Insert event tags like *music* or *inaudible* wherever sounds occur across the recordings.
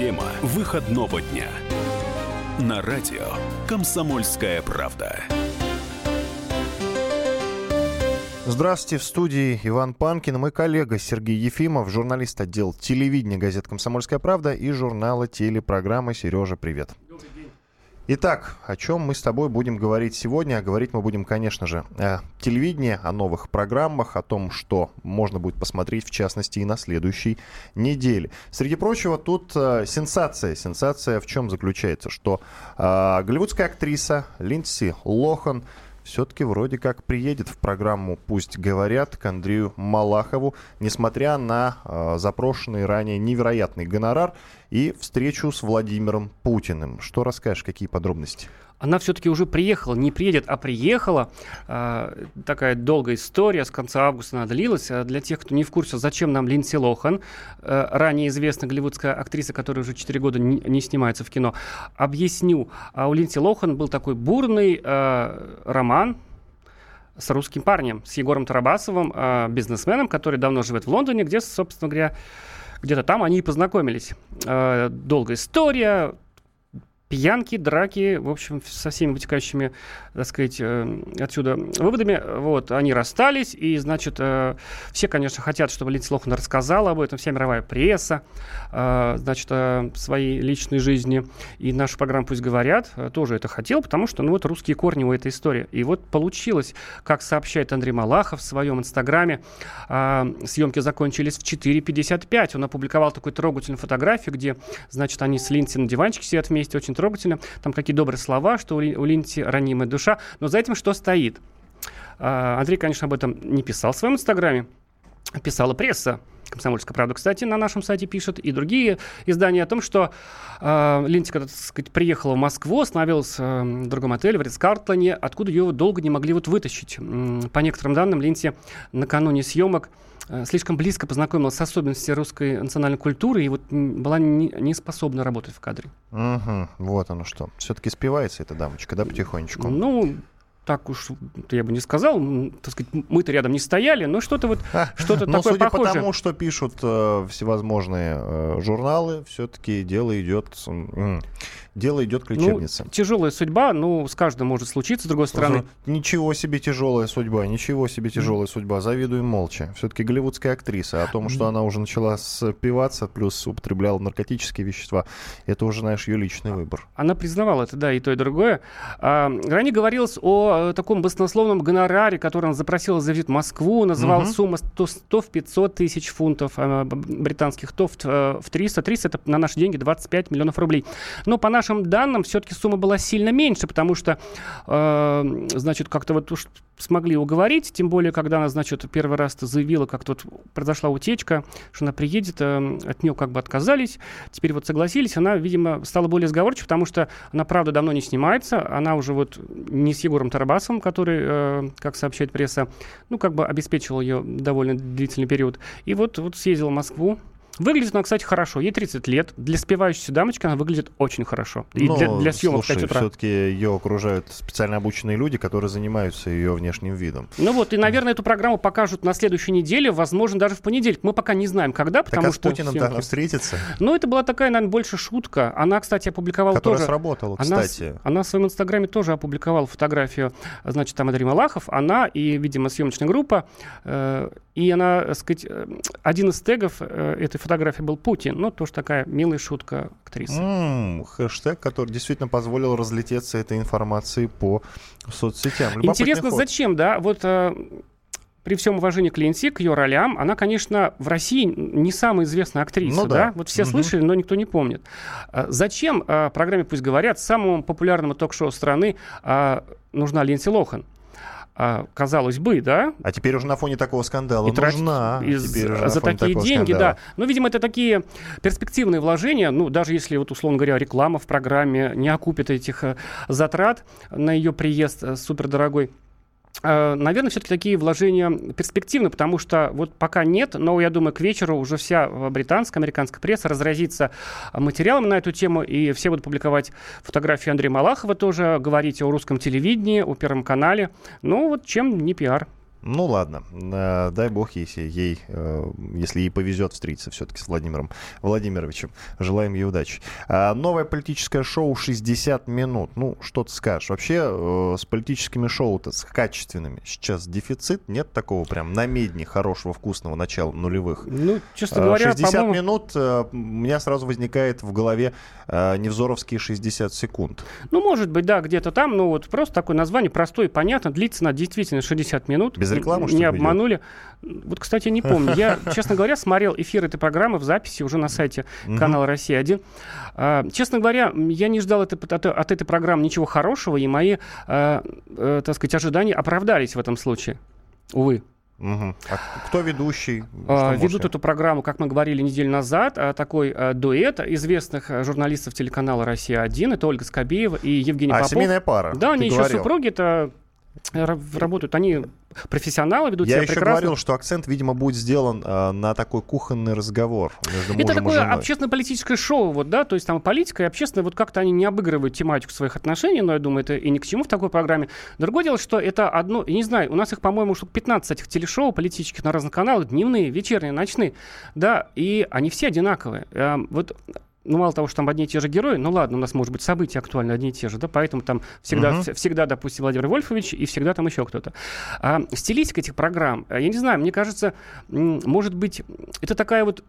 Тема выходного дня. На радио «Комсомольская правда». Здравствуйте, в студии Иван Панкин, мой коллега Сергей Ефимов, журналист отдел телевидения газет «Комсомольская правда» и журнала телепрограммы «Сережа, привет». Итак, о чем мы с тобой будем говорить сегодня? Говорить мы будем, конечно же, о телевидении, о новых программах, о том, что можно будет посмотреть, в частности, и на следующей неделе. Среди прочего, тут э, сенсация. Сенсация в чем заключается? Что э, голливудская актриса Линдси Лохан все-таки вроде как приедет в программу «Пусть говорят» к Андрею Малахову, несмотря на э, запрошенный ранее невероятный гонорар и встречу с Владимиром Путиным. Что расскажешь, какие подробности? Она все-таки уже приехала, не приедет, а приехала. Э, такая долгая история, с конца августа она длилась. А для тех, кто не в курсе, зачем нам Линдси Лохан, э, ранее известная голливудская актриса, которая уже 4 года не, не снимается в кино, объясню. А у Линдси Лохан был такой бурный э, роман, с русским парнем, с Егором Тарабасовым, э, бизнесменом, который давно живет в Лондоне, где, собственно говоря, где-то там они и познакомились. Э, долгая история, пьянки, драки, в общем, со всеми вытекающими, так сказать, э, отсюда выводами. Вот, они расстались, и, значит, э, все, конечно, хотят, чтобы Линдси Лохан рассказала об этом, вся мировая пресса, э, значит, о своей личной жизни. И наша программа «Пусть говорят» тоже это хотел, потому что, ну, вот русские корни у этой истории. И вот получилось, как сообщает Андрей Малахов в своем инстаграме, съемки закончились в 4.55. Он опубликовал такую трогательную фотографию, где, значит, они с Линдси на диванчике сидят вместе, очень трогательно. Там какие добрые слова, что у, Линти ранимая душа. Но за этим что стоит? А, Андрей, конечно, об этом не писал в своем инстаграме. Писала пресса. Комсомольская правда, кстати, на нашем сайте пишет, и другие издания о том, что э, Линти, когда, так сказать, приехала в Москву, остановилась э, в другом отеле, в Ридскартлоне, откуда ее долго не могли вот вытащить. По некоторым данным, Линти накануне съемок Э, слишком близко познакомилась с особенностями русской национальной культуры и вот была не, не способна работать в кадре. Угу, вот оно что. Все-таки спивается эта дамочка, да, потихонечку? Ну, так уж я бы не сказал, так сказать, мы-то рядом не стояли, но что-то вот что-то но такое судя похожее. по тому, что пишут э, всевозможные э, журналы, все-таки дело идет дело идет к лечебнице. Ну, тяжелая судьба, ну, с каждым может случиться, с другой стороны. Ничего себе тяжелая судьба, ничего себе тяжелая mm. судьба. Завидуем молча. Все-таки голливудская актриса. О том, что она уже начала спиваться, плюс употребляла наркотические вещества, это уже, знаешь, ее личный выбор. Она признавала это, да, и то, и другое. А, ранее говорилось о э, таком баснословном гонораре, который он запросил за визит в Москву, называл mm-hmm. сумму 100, 100 в 500 тысяч фунтов а, британских, то в, э, в 300. 300 это на наши деньги 25 миллионов рублей. Но по нашим данным, все-таки сумма была сильно меньше, потому что, э, значит, как-то вот уж смогли уговорить, тем более, когда она, значит, первый раз заявила, как-то вот произошла утечка, что она приедет, э, от нее как бы отказались, теперь вот согласились, она, видимо, стала более сговорчивой, потому что она, правда, давно не снимается, она уже вот не с Егором Тарабасовым, который, э, как сообщает пресса, ну, как бы обеспечивал ее довольно длительный период, и вот, вот съездила в Москву, Выглядит она, кстати, хорошо. Ей 30 лет. Для спевающейся дамочки она выглядит очень хорошо. И Но, для, для съемок слушай, 5 утра. все-таки ее окружают специально обученные люди, которые занимаются ее внешним видом. Ну вот, и, наверное, эту программу покажут на следующей неделе, возможно, даже в понедельник. Мы пока не знаем, когда, потому так, а что... с Путиным съемки... встретиться? Ну, это была такая, наверное, больше шутка. Она, кстати, опубликовала Которая тоже... сработала, кстати. Она, она в своем инстаграме тоже опубликовала фотографию, значит, там Андрей Малахов, она и, видимо, съемочная группа. Э, и она, так сказать, э, один из тегов э, этой фотографии был Путин. Ну, тоже такая милая шутка актрисы. Mm, хэштег, который действительно позволил разлететься этой информацией по соцсетям. Любопытный Интересно, ход. зачем, да? Вот э, при всем уважении к Ленси, к ее ролям, она, конечно, в России не самая известная актриса, ну, да. да? Вот все угу. слышали, но никто не помнит. А зачем э, программе «Пусть говорят» самому популярному ток-шоу страны э, нужна Ленси Лохан? А, казалось бы, да. А теперь уже на фоне такого скандала и нужна. Из, за такие деньги, скандала. да. Ну, видимо, это такие перспективные вложения. Ну, даже если, вот, условно говоря, реклама в программе не окупит этих э, затрат на ее приезд э, супердорогой наверное, все-таки такие вложения перспективны, потому что вот пока нет, но я думаю, к вечеру уже вся британская, американская пресса разразится материалом на эту тему, и все будут публиковать фотографии Андрея Малахова тоже, говорить о русском телевидении, о Первом канале. Ну вот чем не пиар. Ну ладно, э, дай бог, если ей, э, если ей повезет встретиться все-таки с Владимиром Владимировичем. Желаем ей удачи. А, новое политическое шоу «60 минут». Ну, что ты скажешь? Вообще э, с политическими шоу-то, с качественными, сейчас дефицит? Нет такого прям на медне хорошего, вкусного начала нулевых? Ну, честно говоря, 60 по-моему... минут у меня сразу возникает в голове Невзоровские 60 секунд. Ну, может быть, да, где-то там, ну вот просто такое название простое и понятно, длится на действительно 60 минут. Без рекламы, что Не обманули. Идет? Вот, кстати, не помню. Я, *laughs* честно говоря, смотрел эфир этой программы в записи уже на сайте канала «Россия-1». А, честно говоря, я не ждал от, от, от этой программы ничего хорошего, и мои, а, а, так сказать, ожидания оправдались в этом случае. Увы. Угу. А кто ведущий? А, ведут эту программу, как мы говорили неделю назад, а, такой а, дуэт известных журналистов телеканала «Россия-1». Это Ольга Скобеева и Евгений а, Попов. семейная пара. Да, они еще супруги. Это работают. Они профессионалы, ведут Я себя еще прекрасно. говорил, что акцент, видимо, будет сделан э, на такой кухонный разговор между мужем Это такое общественно-политическое шоу, вот, да, то есть там политика и общественное, вот как-то они не обыгрывают тематику своих отношений, но я думаю, это и ни к чему в такой программе. Другое дело, что это одно, я не знаю, у нас их, по-моему, штук 15 этих телешоу политических на разных каналах, дневные, вечерние, ночные, да, и они все одинаковые. Вот ну, мало того, что там одни и те же герои, ну ладно, у нас, может быть, события актуальны одни и те же, да, поэтому там всегда, uh-huh. всегда, допустим, Владимир Вольфович и всегда там еще кто-то. А стилистика этих программ, я не знаю, мне кажется, может быть, это такая вот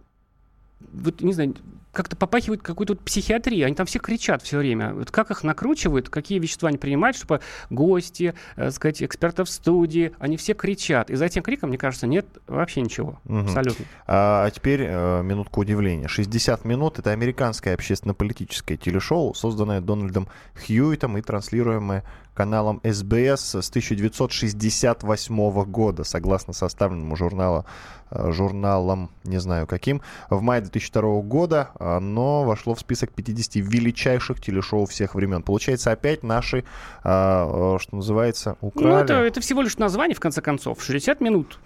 вот, не знаю, как-то попахивает какой-то вот психиатрией. Они там все кричат все время. Вот как их накручивают, какие вещества они принимают, чтобы гости, э, сказать, эксперты в студии, они все кричат. И за этим криком, мне кажется, нет вообще ничего. Угу. Абсолютно. А, а теперь э, минутку удивления. 60 минут — это американское общественно-политическое телешоу, созданное Дональдом Хьюитом и транслируемое каналом СБС с 1968 года, согласно составленному журнала, э, журналом, не знаю каким, в мае 2002 года оно вошло в список 50 величайших телешоу всех времен. Получается, опять наши, а, что называется, украли. Ну, это, это всего лишь название, в конце концов. 60 минут.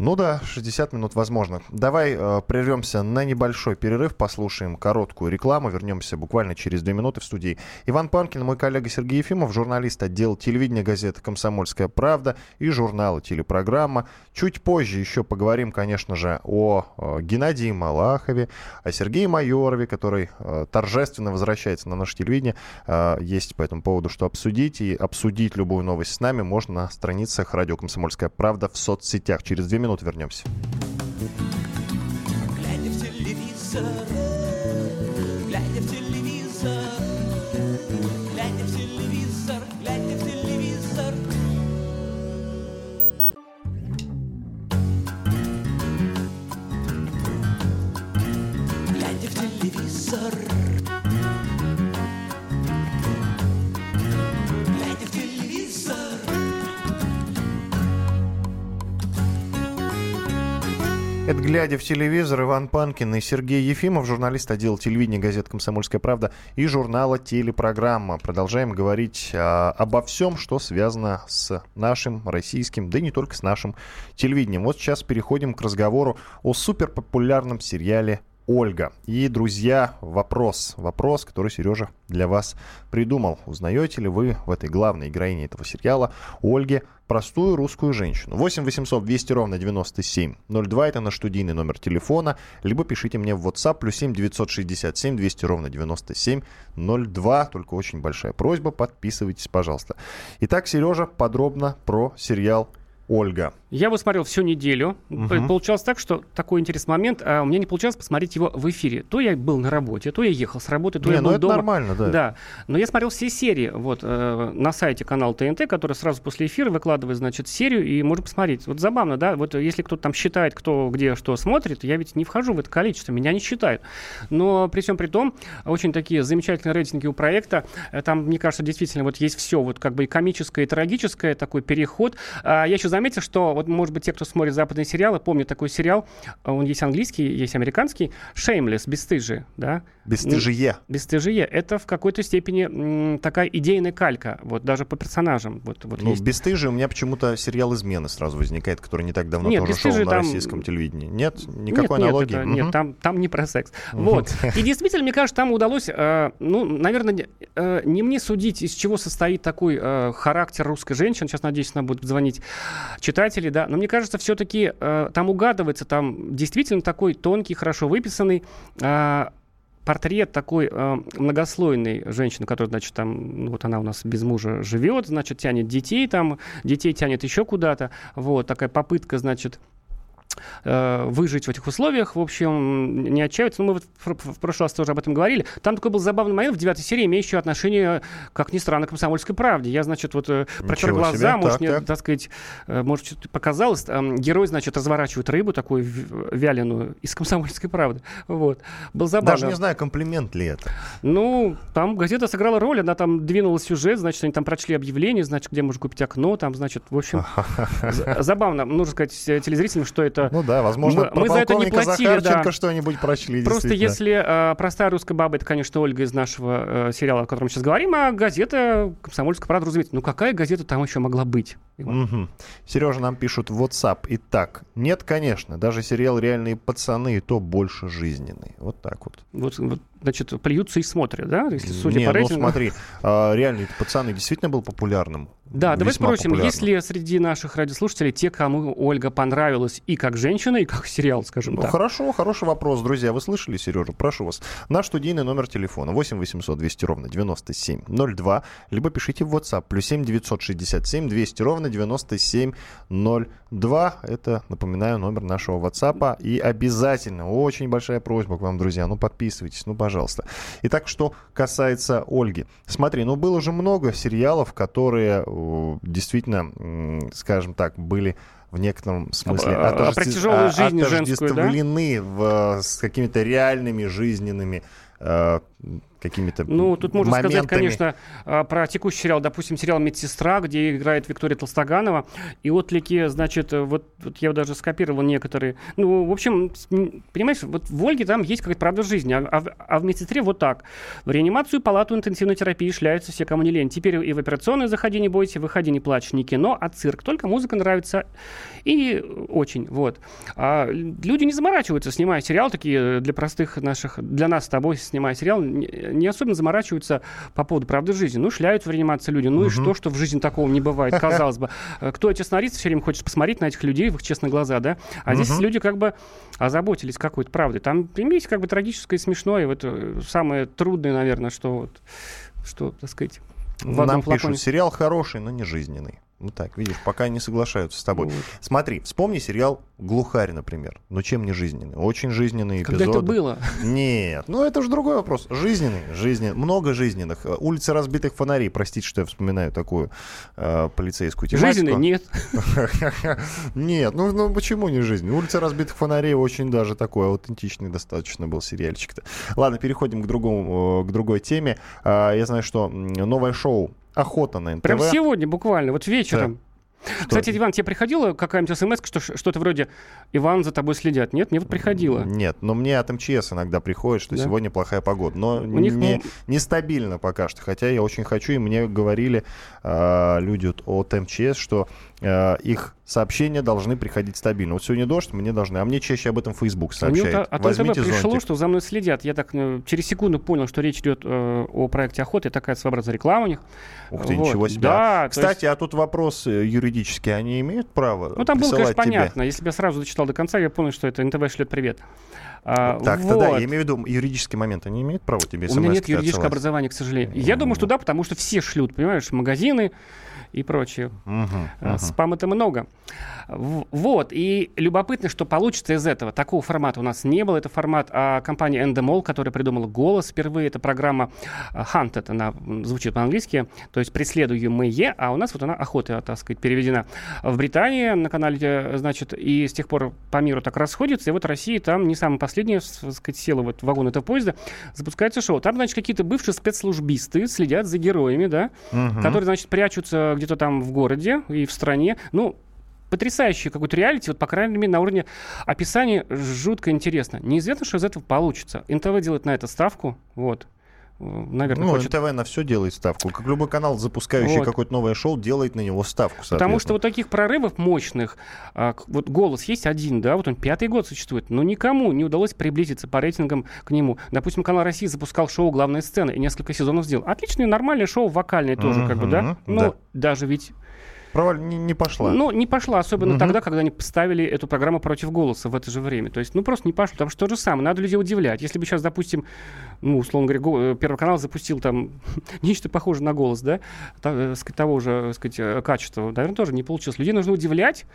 Ну да, 60 минут возможно. Давай э, прервемся на небольшой перерыв, послушаем короткую рекламу, вернемся буквально через две минуты в студии. Иван Панкин, мой коллега Сергей Ефимов, журналист отдела телевидения газеты «Комсомольская правда» и журнала «Телепрограмма». Чуть позже еще поговорим, конечно же, о э, Геннадии Малахове, о Сергее Майорове, который э, торжественно возвращается на наше телевидение. Э, есть по этому поводу что обсудить, и обсудить любую новость с нами можно на страницах радио «Комсомольская правда» в соцсетях. Через две минуты минут вернемся. Глядя в телевизор, «Глядя в телевизор» Иван Панкин и Сергей Ефимов, журналист отдела телевидения газет «Комсомольская правда» и журнала «Телепрограмма». Продолжаем говорить а, обо всем, что связано с нашим российским, да и не только с нашим телевидением. Вот сейчас переходим к разговору о суперпопулярном сериале Ольга. И, друзья, вопрос. Вопрос, который Сережа для вас придумал. Узнаете ли вы в этой главной героине этого сериала Ольге простую русскую женщину? 8 800 200 ровно 9702. Это наш студийный номер телефона. Либо пишите мне в WhatsApp плюс 7 967 200 ровно 9702. Только очень большая просьба. Подписывайтесь, пожалуйста. Итак, Сережа, подробно про сериал Ольга. Я его смотрел всю неделю. Угу. Получалось так, что такой интересный момент. А у меня не получалось посмотреть его в эфире. То я был на работе, то я ехал с работы, то не, я был ну это дома. нормально, да. Да. Но я смотрел все серии вот, э, на сайте канала ТНТ, который сразу после эфира выкладывает, значит, серию, и можно посмотреть. Вот забавно, да? Вот если кто-то там считает, кто где что смотрит, я ведь не вхожу в это количество, меня не считают. Но при всем при том, очень такие замечательные рейтинги у проекта. Э, там, мне кажется, действительно вот есть все, вот как бы и комическое, и трагическое, такой переход. А я еще заметил, что вот, может быть, те, кто смотрит западные сериалы, помнят такой сериал, а, он есть английский, есть американский, Shameless, бесстыжие, да? Бесстыжие. Бесстыжие. Это в какой-то степени такая идейная калька, вот даже по персонажам. Вот, вот ну, есть. бесстыжие у меня почему-то сериал «Измены» сразу возникает, который не так давно нет, тоже шел на там... российском телевидении. Нет? Никакой нет, аналогии? Нет, это, угу. нет там, там не про секс. Вот. И действительно, мне кажется, там удалось, э, ну, наверное, э, не мне судить, из чего состоит такой э, характер русской женщины. Сейчас, надеюсь, она будет звонить читателей, да. Но мне кажется, все-таки э, там угадывается, там действительно такой тонкий, хорошо выписанный э, портрет такой э, многослойной женщины, которая, значит, там, ну, вот она у нас без мужа живет, значит, тянет детей там, детей тянет еще куда-то, вот, такая попытка, значит, Э, выжить в этих условиях, в общем, не отчаиваться. Ну, мы в, в прошлый раз тоже об этом говорили. Там такой был забавный момент в девятой серии, имеющий отношение, как ни странно, к комсомольской правде. Я, значит, вот э, протер глаза, себе. может, так, мне, так. так сказать, э, может, что-то показалось. Герой, значит, разворачивает рыбу такую вяленую из комсомольской правды. Вот. Был забавно. Даже не знаю, комплимент ли это. Ну, там газета сыграла роль, она там двинула сюжет, значит, они там прочли объявление, значит, где можно купить окно, там, значит, в общем, забавно. Нужно сказать телезрителям, что это ну да, возможно, мы, мы за это не платили, да. что-нибудь прочли. Просто если э, простая русская баба, это, конечно, Ольга из нашего э, сериала, о котором сейчас говорим, а газета «Комсомольская правда», разумеется. Ну какая газета там еще могла быть? Угу. Сережа нам пишут в WhatsApp. Итак, нет, конечно, даже сериал «Реальные пацаны» и то больше жизненный. Вот так вот. Вот, вот значит, плюются и смотрят, да? Если судя Не, по рейтингу. ну смотри, а, реальные пацаны действительно был популярным. Да, давай спросим, есть ли среди наших радиослушателей те, кому Ольга понравилась и как женщина, и как сериал, скажем ну, так? Хорошо, хороший вопрос, друзья. Вы слышали, Сережа? Прошу вас. Наш студийный номер телефона 8 800 200 ровно 9702, либо пишите в WhatsApp плюс 7 967 200 ровно 9702. Это, напоминаю, номер нашего WhatsApp. И обязательно, очень большая просьба к вам, друзья, ну подписывайтесь, ну пожалуйста. Итак, что касается Ольги. Смотри, ну было же много сериалов, которые действительно, скажем так, были в некотором смысле а, отождествлены, про тяжелую жизнь отождествлены женскую, да? в, с какими-то реальными жизненными э, какими-то Ну, тут можно моментами. сказать, конечно, а, про текущий сериал, допустим, сериал «Медсестра», где играет Виктория Толстоганова, и отклики, значит, вот, вот я даже скопировал некоторые. Ну, в общем, понимаешь, вот в «Ольге» там есть какая-то правда жизни, а, а, а в «Медсестре» вот так. В реанимацию, палату интенсивной терапии шляются все, кому не лень. Теперь и в операционную заходи, не бойся, выходи, не плачь, не кино, а цирк. Только музыка нравится и очень, вот. А люди не заморачиваются, снимая сериал, такие для простых наших, для нас с тобой, снимая сериал, не особенно заморачиваются по поводу правды жизни. Ну, шляют в реанимации люди. Ну угу. и что, что в жизни такого не бывает, казалось бы. Кто честнорист, все время хочет посмотреть на этих людей, в их честные глаза, да? А угу. здесь люди как бы озаботились какой-то правдой. Там есть как бы трагическое и смешное. Вот э, самое трудное, наверное, что вот, что, так сказать, в Нам пишут, сериал хороший, но не жизненный. Ну так, видишь, пока не соглашаются с тобой. Вот. Смотри, вспомни сериал «Глухарь», например. Ну чем не жизненный? Очень жизненный эпизод. Когда это было? Нет, ну это же другой вопрос. Жизненный, жизненный, много жизненных. Улица разбитых фонарей, простите, что я вспоминаю такую э, полицейскую тематику. Жизненный нет. *laughs* Нет, ну, ну почему не жизненный? Улица разбитых фонарей очень даже такой аутентичный достаточно был сериальчик-то. Ладно, переходим к, другому, э, к другой теме. А, я знаю, что новое шоу Охота на НТВ. Прям сегодня буквально, вот вечером. Да. Что? Кстати, Иван, тебе приходила какая-нибудь смс, что что-то вроде «Иван, за тобой следят»? Нет? Мне вот приходило. Нет, но мне от МЧС иногда приходит, что да? сегодня плохая погода. Но У не, них... нестабильно пока что. Хотя я очень хочу, и мне говорили э, люди от МЧС, что э, их сообщения должны приходить стабильно. Вот сегодня дождь, мне должны, а мне чаще об этом Facebook сообщает. А от Возьмите пришло, зонтик. что за мной следят. Я так ну, через секунду понял, что речь идет э, о проекте охоты. Такая своеобразная реклама у них. Ух ты, вот. ничего себе. Да, Кстати, есть... а тут вопрос юридический. Они имеют право Ну, там было, конечно, тебе? понятно. Если бы я сразу дочитал до конца, я понял, что это НТВ шлет привет. А, так, вот. тогда я имею в виду юридический момент. Они имеют право тебе У меня нет юридического отсылать. образования, к сожалению. Я думаю, что да, потому что все шлют, понимаешь, магазины, и прочее. Угу, угу. Спама-то много. Вот. И любопытно, что получится из этого. Такого формата у нас не было. Это формат а, компании Endemol, которая придумала голос впервые. Это программа а, Hunted, она звучит по-английски, то есть преследуемые, а у нас вот она охота, так сказать, переведена. В Британии на канале, значит, и с тех пор по миру так расходится, и вот Россия там не самая последняя, так сказать, села вот в вагон этого поезда, запускается шоу. Там, значит, какие-то бывшие спецслужбисты следят за героями, да, угу. которые, значит, прячутся где-то там в городе и в стране. Ну, потрясающий какой-то реалити, вот, по крайней мере, на уровне описания жутко интересно. Неизвестно, что из этого получится. НТВ делает на это ставку, вот. Наверное, ну, хочет... НТВ на все делает ставку. Как любой канал, запускающий вот. какое-то новое шоу, делает на него ставку. Потому что вот таких прорывов мощных, а, вот голос есть один, да, вот он пятый год существует, но никому не удалось приблизиться по рейтингам к нему. Допустим, канал России запускал шоу «Главная сцена» и несколько сезонов сделал. Отличное, нормальное шоу, вокальное тоже, uh-huh, как бы, да? Но да. даже ведь Проваль не, не пошла. Ну, не пошла, особенно угу. тогда, когда они поставили эту программу против голоса в это же время. То есть, ну, просто не пошло. Потому что то же самое, надо людей удивлять. Если бы сейчас, допустим, ну, условно говоря, э, Первый канал запустил там *laughs* нечто похожее на голос, да, э, того же, сказать, э, качества, наверное, тоже не получилось. Людей нужно удивлять,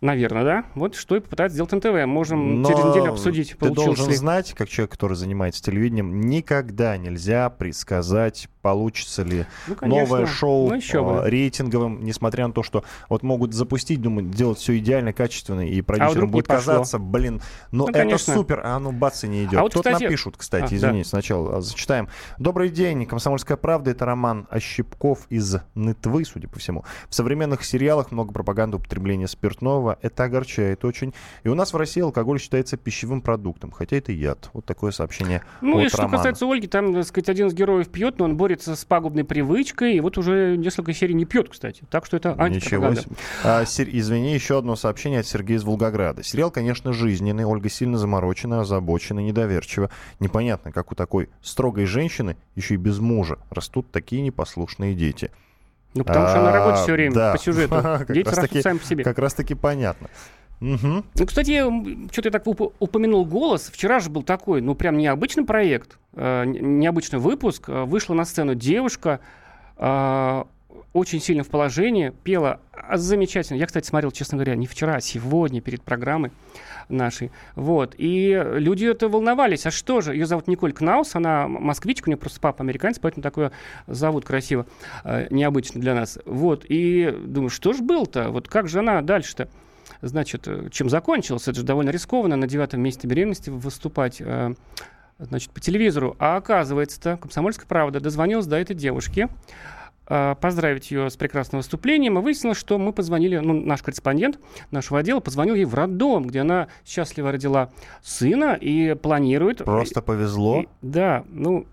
Наверное, да. Вот что и попытается сделать НТВ. Можем Но через неделю обсудить. Ты должен ли... знать, как человек, который занимается телевидением, никогда нельзя предсказать, получится ли ну, новое шоу ну, еще бы. А, рейтинговым, несмотря на то, что вот могут запустить, думают, делать все идеально, качественно, и продюсерам а будет казаться, блин, ну, ну это конечно. супер, а оно бац и не идет. А вот, Тут кстати... напишут, кстати, а, извините, да. сначала зачитаем. Добрый день, «Комсомольская правда» — это роман Ощепков из Нытвы, судя по всему. В современных сериалах много пропаганды употребления спиртного, это огорчает очень. И у нас в России алкоголь считается пищевым продуктом, хотя это яд. Вот такое сообщение Ну и что Романа. касается Ольги, там, так сказать, один из героев пьет, но он борется с пагубной привычкой, и вот уже несколько серий не пьет, кстати. Так что это Ничего себе. А, сер... Извини, еще одно сообщение от Сергея из Волгограда. Сериал, конечно, жизненный. Ольга сильно заморочена, озабочена, недоверчива. Непонятно, как у такой строгой женщины, еще и без мужа, растут такие непослушные дети. Ну, потому что на работе все время да. по сюжету. *laughs* Дети растут таки, сами по себе. Как раз таки понятно. Угу. Ну, кстати, что-то я так уп- упомянул голос. Вчера же был такой, ну, прям необычный проект, э, необычный выпуск. Э, вышла на сцену девушка, э, очень сильно в положении, пела замечательно. Я, кстати, смотрел, честно говоря, не вчера, а сегодня перед программой нашей. Вот. И люди это волновались. А что же? Ее зовут Николь Кнаус, она москвичка, у нее просто папа американец, поэтому такое зовут красиво, э, необычно для нас. Вот. И думаю, что ж был-то? Вот как же она дальше-то? Значит, э, чем закончилось? Это же довольно рискованно на девятом месяце беременности выступать э, значит, по телевизору. А оказывается-то, комсомольская правда дозвонилась до этой девушки, а, поздравить ее с прекрасным выступлением. И выяснилось, что мы позвонили, ну, наш корреспондент нашего отдела позвонил ей в роддом, где она счастливо родила сына и планирует... Просто повезло. И, да, ну,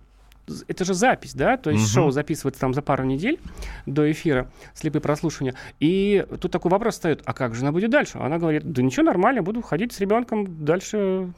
это же запись, да, то есть угу. шоу записывается там за пару недель до эфира, слепые прослушивания. И тут такой вопрос встает, а как же она будет дальше? Она говорит, да ничего, нормально, буду ходить с ребенком дальше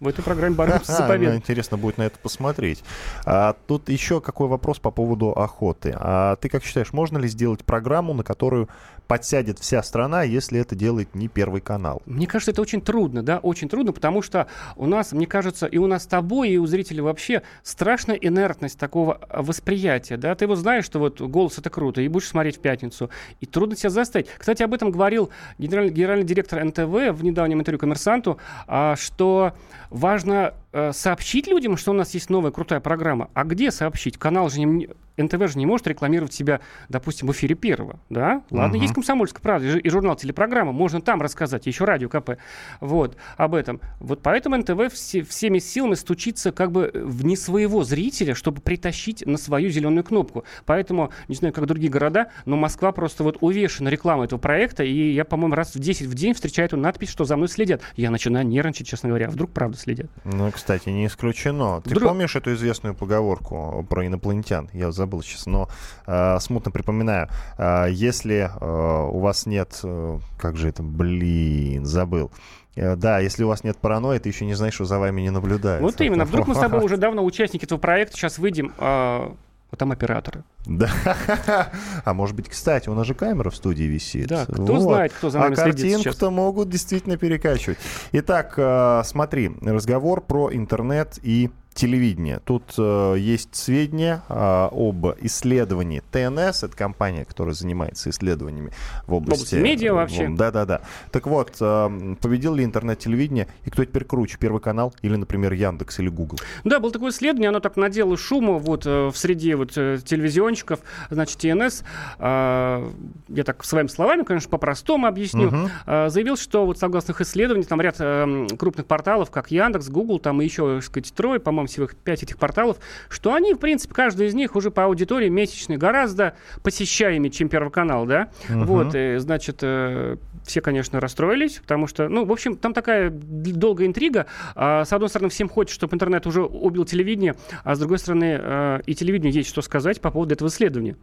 в этой программе бороться за *laughs* победу. Интересно будет на это посмотреть. А, тут еще какой вопрос по поводу охоты. А ты как считаешь, можно ли сделать программу, на которую подсядет вся страна, если это делает не Первый канал? Мне кажется, это очень трудно, да, очень трудно, потому что у нас, мне кажется, и у нас с тобой, и у зрителей вообще страшная инертность такого а, восприятия, да. Ты вот знаешь, что вот голос это круто, и будешь смотреть в пятницу, и трудно себя заставить. Кстати, об этом говорил генеральный, генеральный директор НТВ в недавнем интервью коммерсанту, а, что важно э, сообщить людям, что у нас есть новая крутая программа. А где сообщить? Канал же не, НТВ же не может рекламировать себя, допустим, в эфире первого, да? Ладно, uh-huh. есть «Комсомольская правда» и журнал «Телепрограмма», можно там рассказать, еще радио КП, вот, об этом. Вот поэтому НТВ все, всеми силами стучится как бы в не своего зрителя, чтобы притащить на свою зеленую кнопку. Поэтому, не знаю, как другие города, но Москва просто вот увешана рекламой этого проекта, и я, по-моему, раз в 10 в день встречаю эту надпись, что за мной следят. Я начинаю нервничать, честно говоря, а вдруг правда следят. Ну, кстати, не исключено. Ты помнишь эту известную поговорку про инопланетян? Я забыл сейчас, но э, смутно припоминаю. Э, если э, у вас нет... Э, как же это? Блин, забыл. Э, да, если у вас нет паранойи, ты еще не знаешь, что за вами не наблюдают. Вот именно. Вдруг мы с тобой *laughs* уже давно участники этого проекта, сейчас выйдем, а вот там операторы. Да. *laughs* А может быть, кстати, у нас же камера в студии висит. Да, кто вот. знает, кто за нами а следит сейчас. картинку-то могут действительно перекачивать. Итак, э, смотри, разговор про интернет и телевидения. Тут э, есть сведения э, об исследовании ТНС, это компания, которая занимается исследованиями в области... В медиа вообще. Да-да-да. Так вот, э, победил ли интернет-телевидение, и кто теперь круче, Первый канал или, например, Яндекс или Google? Да, было такое исследование, оно так надело шума вот э, в среде вот э, телевизионщиков, значит, ТНС, э, я так своими словами, конечно, по-простому объясню, угу. э, заявил, что вот согласно их исследованиям, там ряд э, крупных порталов, как Яндекс, Google, там и еще, так сказать, трое, по-моему, всего пять этих порталов, что они, в принципе, каждый из них уже по аудитории месячной гораздо посещаемее, чем Первый канал, да? Угу. Вот, и, значит, э, все, конечно, расстроились, потому что, ну, в общем, там такая долгая интрига. А, с одной стороны, всем хочется, чтобы интернет уже убил телевидение, а с другой стороны, э, и телевидению есть что сказать по поводу этого исследования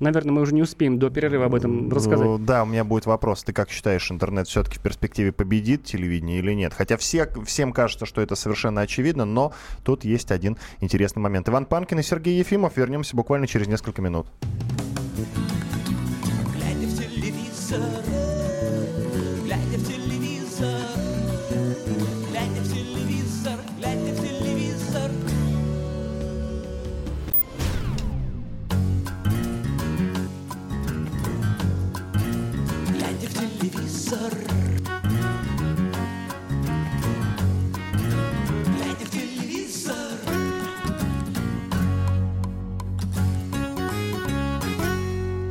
наверное, мы уже не успеем до перерыва об этом рассказать. Ну, да, у меня будет вопрос. Ты как считаешь, интернет все-таки в перспективе победит телевидение или нет? Хотя все, всем кажется, что это совершенно очевидно, но тут есть один интересный момент. Иван Панкин и Сергей Ефимов. Вернемся буквально через несколько минут. Глядя в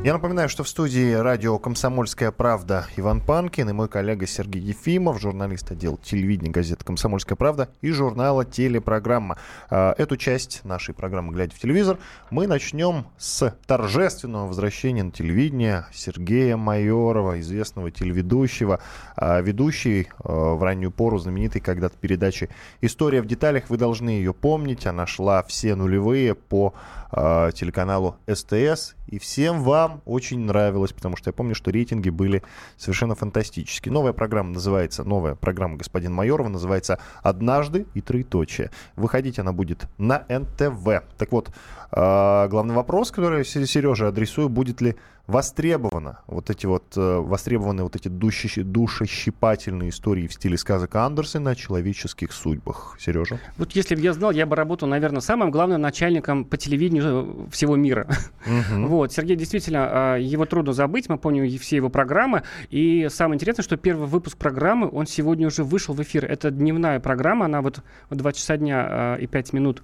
Я напоминаю, что в студии радио «Комсомольская правда» Иван Панкин и мой коллега Сергей Ефимов, журналист отдела телевидения газеты «Комсомольская правда» и журнала «Телепрограмма». А, эту часть нашей программы «Глядя в телевизор» мы начнем с торжественного возвращения на телевидение Сергея Майорова, известного телеведущего, а, ведущий а, в раннюю пору знаменитой когда-то передачи «История в деталях». Вы должны ее помнить. Она шла все нулевые по телеканалу СТС. И всем вам нам очень нравилось, потому что я помню, что рейтинги были совершенно фантастические. Новая программа называется, новая программа господина Майорова называется «Однажды и троеточие». Выходить она будет на НТВ. Так вот, а, главный вопрос, который Сереже адресую, будет ли востребовано вот эти вот э, востребованы вот эти душещипательные истории в стиле сказок Андерсена о человеческих судьбах. Сережа? Вот если бы я знал, я бы работал, наверное, самым главным начальником по телевидению всего мира. Угу. *laughs* Вот, Сергей действительно, а, его трудно забыть, мы помним все его программы, и самое интересное, что первый выпуск программы, он сегодня уже вышел в эфир. Это дневная программа, она вот в 2 часа дня а, и 5 минут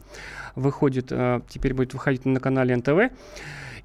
выходит, а, теперь будет выходить на канале НТВ.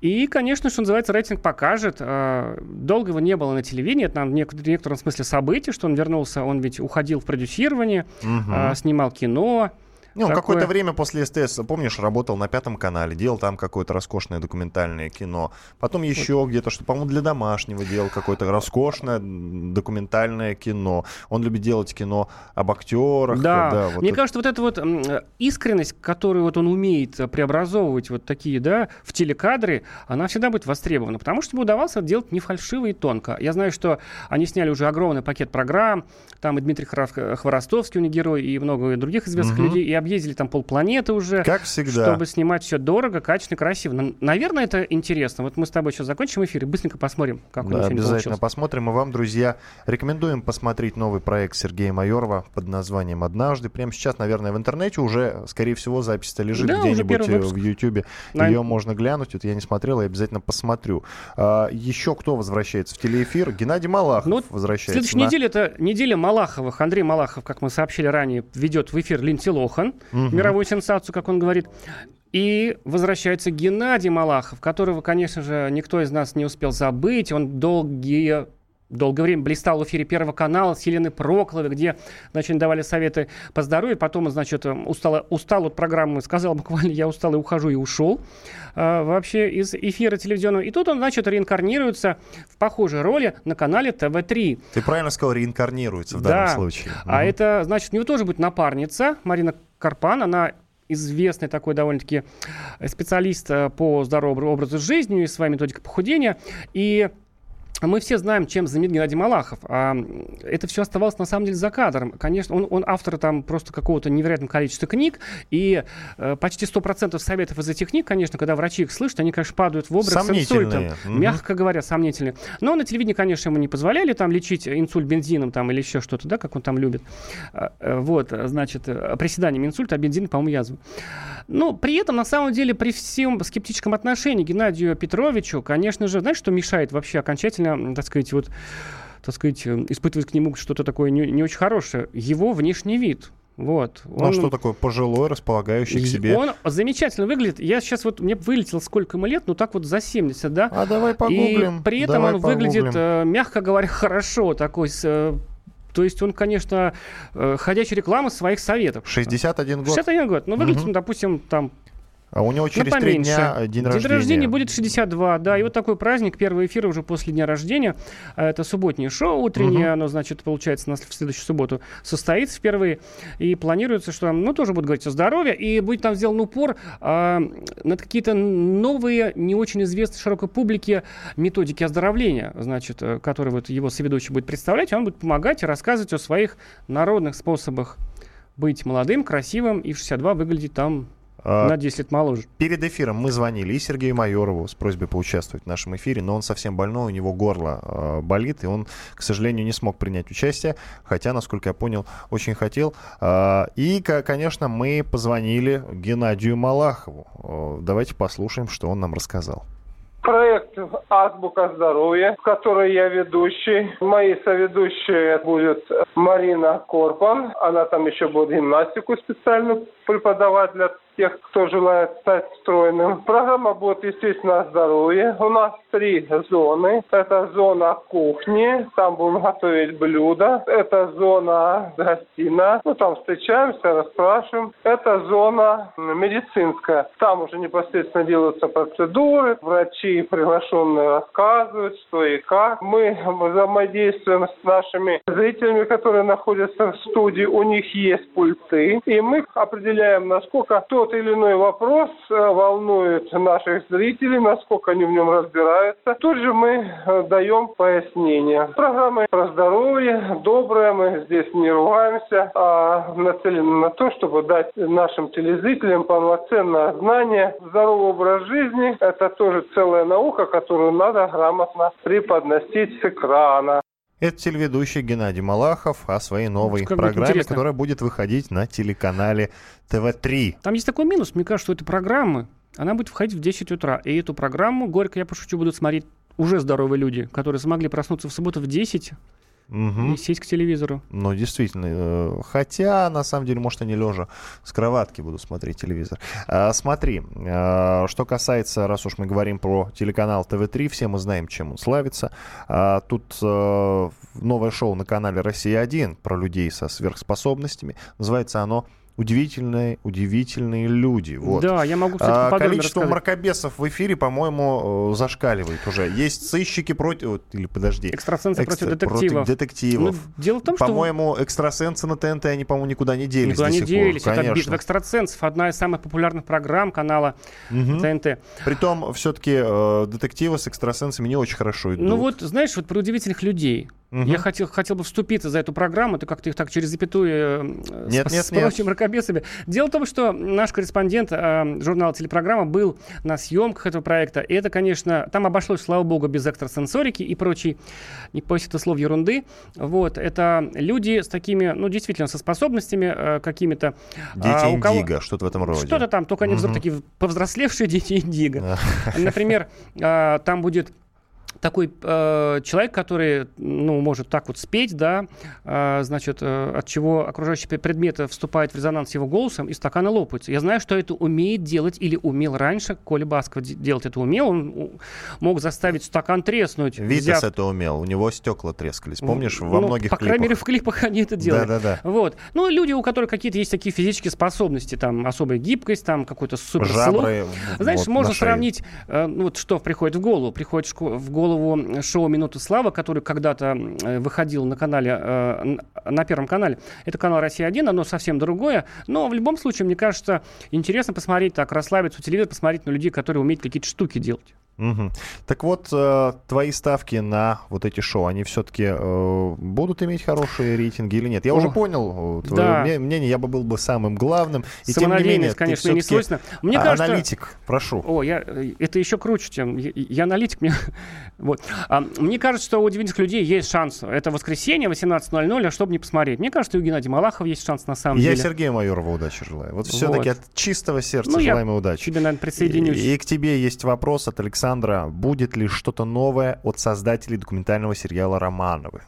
И, конечно, что называется, рейтинг покажет. А, долго его не было на телевидении. Это нам в некотором смысле событие, что он вернулся. Он ведь уходил в продюсирование, угу. снимал кино. Ну, такое... какое-то время после СТС, помнишь, работал на Пятом канале, делал там какое-то роскошное документальное кино. Потом еще вот. где-то, что, по-моему, для домашнего делал какое-то роскошное документальное кино. Он любит делать кино об актерах. Да, да вот мне это... кажется, вот эта вот искренность, которую вот он умеет преобразовывать вот такие, да, в телекадры, она всегда будет востребована, потому что ему удавалось это делать не фальшиво и тонко. Я знаю, что они сняли уже огромный пакет программ, там и Дмитрий Хворостовский, у них герой, и много других известных угу. людей, и объездили там полпланеты уже. Как всегда. Чтобы снимать все дорого, качественно, красиво. Наверное, это интересно. Вот мы с тобой сейчас закончим эфир и быстренько посмотрим, как да, у него обязательно получился. посмотрим. И вам, друзья, рекомендуем посмотреть новый проект Сергея Майорова под названием «Однажды». Прямо сейчас, наверное, в интернете уже, скорее всего, запись-то лежит да, где-нибудь э, в Ютьюбе. На... Ее можно глянуть. Вот я не смотрел, я обязательно посмотрю. А, еще кто возвращается в телеэфир? Геннадий Малахов ну, возвращается. Следующая на... неделя это неделя Малаховых. Андрей Малахов, как мы сообщили ранее, ведет в эфир Линдси Лохан угу. мировую сенсацию, как он говорит. И возвращается Геннадий Малахов, которого, конечно же, никто из нас не успел забыть. Он долгие долгое время блистал в эфире Первого канала с Еленой Прокловой, где, значит, давали советы по здоровью. Потом, значит, устал, устал от программы, сказал буквально, я устал и ухожу, и ушел э, вообще из эфира телевизионного. И тут он, значит, реинкарнируется в похожей роли на канале ТВ-3. Ты правильно сказал, реинкарнируется в да. данном случае. А угу. это, значит, у него тоже будет напарница Марина Карпан, она известный такой довольно-таки специалист э, по здоровому образу жизни и своей методикой похудения. И мы все знаем, чем знаменит Геннадий Малахов. А это все оставалось на самом деле за кадром. Конечно, он, он автор там просто какого-то невероятного количества книг, и э, почти 100% советов из этих книг, конечно, когда врачи их слышат, они, конечно, падают в образ с инсультом. Угу. Мягко говоря, сомнительные. Но на телевидении, конечно, ему не позволяли там лечить инсульт бензином там, или еще что-то, да, как он там любит. А, э, вот, значит, э, приседанием инсульта, а бензин, по-моему, язву. Но при этом, на самом деле, при всем скептическом отношении Геннадию Петровичу, конечно же, знаешь, что мешает вообще окончательно так сказать, вот так сказать, э, испытывает к нему что-то такое не, не очень хорошее. Его внешний вид. Вот. Ну, а что такое пожилой, располагающий к себе? Он замечательно выглядит. Я сейчас вот, мне вылетело сколько ему лет, ну так вот за 70, да? А давай погуглим. И при этом давай он погуглим. выглядит, э, мягко говоря, *laughs* хорошо. Такой с э, то есть он, конечно, ходячая реклама своих советов. 61 год. 61 год. Ну, выглядит, угу. допустим, там а у него через три дня день, день рождения. День рождения будет 62, да. И вот такой праздник, первый эфир уже после дня рождения. Это субботнее шоу утреннее, угу. оно, значит, получается на, в следующую субботу состоится впервые. И планируется, что ну, тоже будет говорить о здоровье. И будет там сделан упор а, на какие-то новые, не очень известные широкой публике методики оздоровления, значит, э, которые вот его соведущий будет представлять. Он будет помогать и рассказывать о своих народных способах быть молодым, красивым и в 62 выглядеть там А, на 10 лет моложе. Перед эфиром мы звонили и Сергею Майорову с просьбой поучаствовать в нашем эфире, но он совсем больной, у него горло э, болит, и он, к сожалению, не смог принять участие, хотя, насколько я понял, очень хотел. Э, и, конечно, мы позвонили Геннадию Малахову. Э, давайте послушаем, что он нам рассказал. Проект «Азбука здоровья», в которой я ведущий. Мои соведущие будет Марина Корпан. Она там еще будет гимнастику специально преподавать для тех, кто желает стать стройным. Программа будет, естественно, о здоровье. У нас три зоны. Это зона кухни, там будем готовить блюда. Это зона гостиная, ну там встречаемся, расспрашиваем. Это зона медицинская. Там уже непосредственно делаются процедуры, врачи приглашенные рассказывают, что и как. Мы взаимодействуем с нашими зрителями, которые находятся в студии. У них есть пульты, и мы определяем, насколько тот или иной вопрос э, волнует наших зрителей, насколько они в нем разбираются. Тут же мы э, даем пояснения. Программа про здоровье, добрая, мы здесь не ругаемся, а нацелены на то, чтобы дать нашим телезрителям полноценное знание. Здоровый образ жизни – это тоже целая наука, которую надо грамотно преподносить с экрана. Это телеведущий Геннадий Малахов о своей новой как программе, интересно. которая будет выходить на телеканале ТВ-3. Там есть такой минус, мне кажется, что этой программы, она будет входить в 10 утра. И эту программу, горько я пошучу, будут смотреть уже здоровые люди, которые смогли проснуться в субботу в 10 Угу. И сесть к телевизору. Ну, действительно. Э, хотя, на самом деле, может, они лежа с кроватки будут смотреть телевизор. А, смотри, а, что касается, раз уж мы говорим про телеканал ТВ-3, все мы знаем, чем он славится. А, тут а, новое шоу на канале «Россия-1» про людей со сверхспособностями. Называется оно удивительные, удивительные люди. Вот. Да, я могу, кстати, а, Количество рассказать. мракобесов в эфире, по-моему, э, зашкаливает уже. Есть сыщики против... Или, подожди. Экстрасенсы Экстра... против детективов. Против детективов. Ну, дело в том, что... По-моему, экстрасенсы на ТНТ, они, по-моему, никуда не делись Никуда не делись. Пор. Это «Битва экстрасенсов», одна из самых популярных программ канала угу. ТНТ. Притом, все-таки э, детективы с экстрасенсами не очень хорошо идут. Ну вот, знаешь, вот про удивительных людей. Угу. Я хотел, хотел бы вступиться за эту программу, ты как-то их так через запятую э, нет, с, нет, с прочими мракобесами. Дело в том, что наш корреспондент э, журнала «Телепрограмма» был на съемках этого проекта, и это, конечно, там обошлось, слава богу, без экстрасенсорики и прочей, не пусть это слов ерунды. Вот, это люди с такими, ну, действительно, со способностями э, какими-то. Дети а, индиго, кого... что-то в этом роде. Что-то там, только они угу. такие повзрослевшие дети индиго. *laughs* Например, э, там будет такой э, человек, который, ну, может так вот спеть, да, э, значит, э, от чего окружающие предметы вступают в резонанс с его голосом, и стаканы лопаются. Я знаю, что это умеет делать или умел раньше. Коля Басков делать это умел. Он мог заставить стакан треснуть. Витас взяв... это умел. У него стекла трескались. Помнишь, во ну, многих по клипах? крайней мере, в клипах они это делают. Да-да-да. Вот. Ну, люди, у которых какие-то есть такие физические способности, там, особая гибкость, там, какой-то суперслух. Знаешь, вот, можно сравнить, э, вот что приходит в голову. Приходит в голову голову шоу «Минута славы», который когда-то выходил на канале, э, на Первом канале. Это канал «Россия-1», оно совсем другое. Но в любом случае, мне кажется, интересно посмотреть так, расслабиться у телевизора, посмотреть на людей, которые умеют какие-то штуки делать. Угу. Так вот, э, твои ставки на вот эти шоу, они все-таки э, будут иметь хорошие рейтинги или нет? Я О, уже понял э, твое да. мнение, я бы был бы самым главным. И тем не менее, конечно, не свойственно. Мне кажется, аналитик, прошу. О, я, это еще круче, чем я, я аналитик. Мне, *laughs* вот. а, мне кажется, что у удивительных людей есть шанс. Это воскресенье, 18.00, а чтобы не посмотреть. Мне кажется, у Геннадия Малахова есть шанс на самом я деле. Я Сергею Майорову удачи желаю. Вот все-таки вот. от чистого сердца ну, желаем удачи. тебе, наверное, присоединюсь. И, и к тебе есть вопрос от Александра Александра, будет ли что-то новое от создателей документального сериала «Романовы»?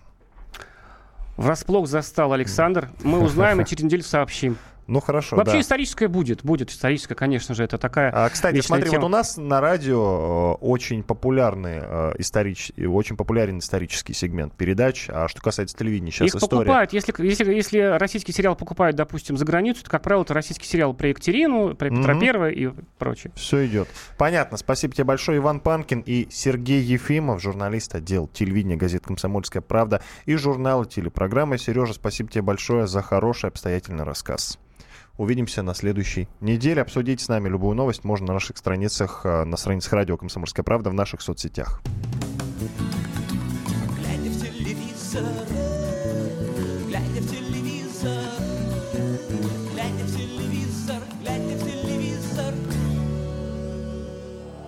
Врасплох застал Александр. Мы узнаем и *laughs* через неделю сообщим. Ну хорошо. Вообще да. историческое будет, будет историческое, конечно же, это такая. А, кстати, смотри, тема. вот у нас на радио э, очень популярный э, историч... очень популярен исторический сегмент передач. А что касается телевидения, сейчас Их история. покупают, если, если, если российский сериал покупают, допустим, за границу, то, как правило, это российский сериал про Екатерину, про Петра mm-hmm. Первого и прочее. Все идет. Понятно. Спасибо тебе большое, Иван Панкин и Сергей Ефимов, журналист отдел телевидения газет «Комсомольская правда» и журнала телепрограммы. Сережа, спасибо тебе большое за хороший обстоятельный рассказ. Увидимся на следующей неделе. Обсудить с нами любую новость можно на наших страницах, э, на страницах радио «Комсомольская правда» в наших соцсетях. Глядя в телевизор,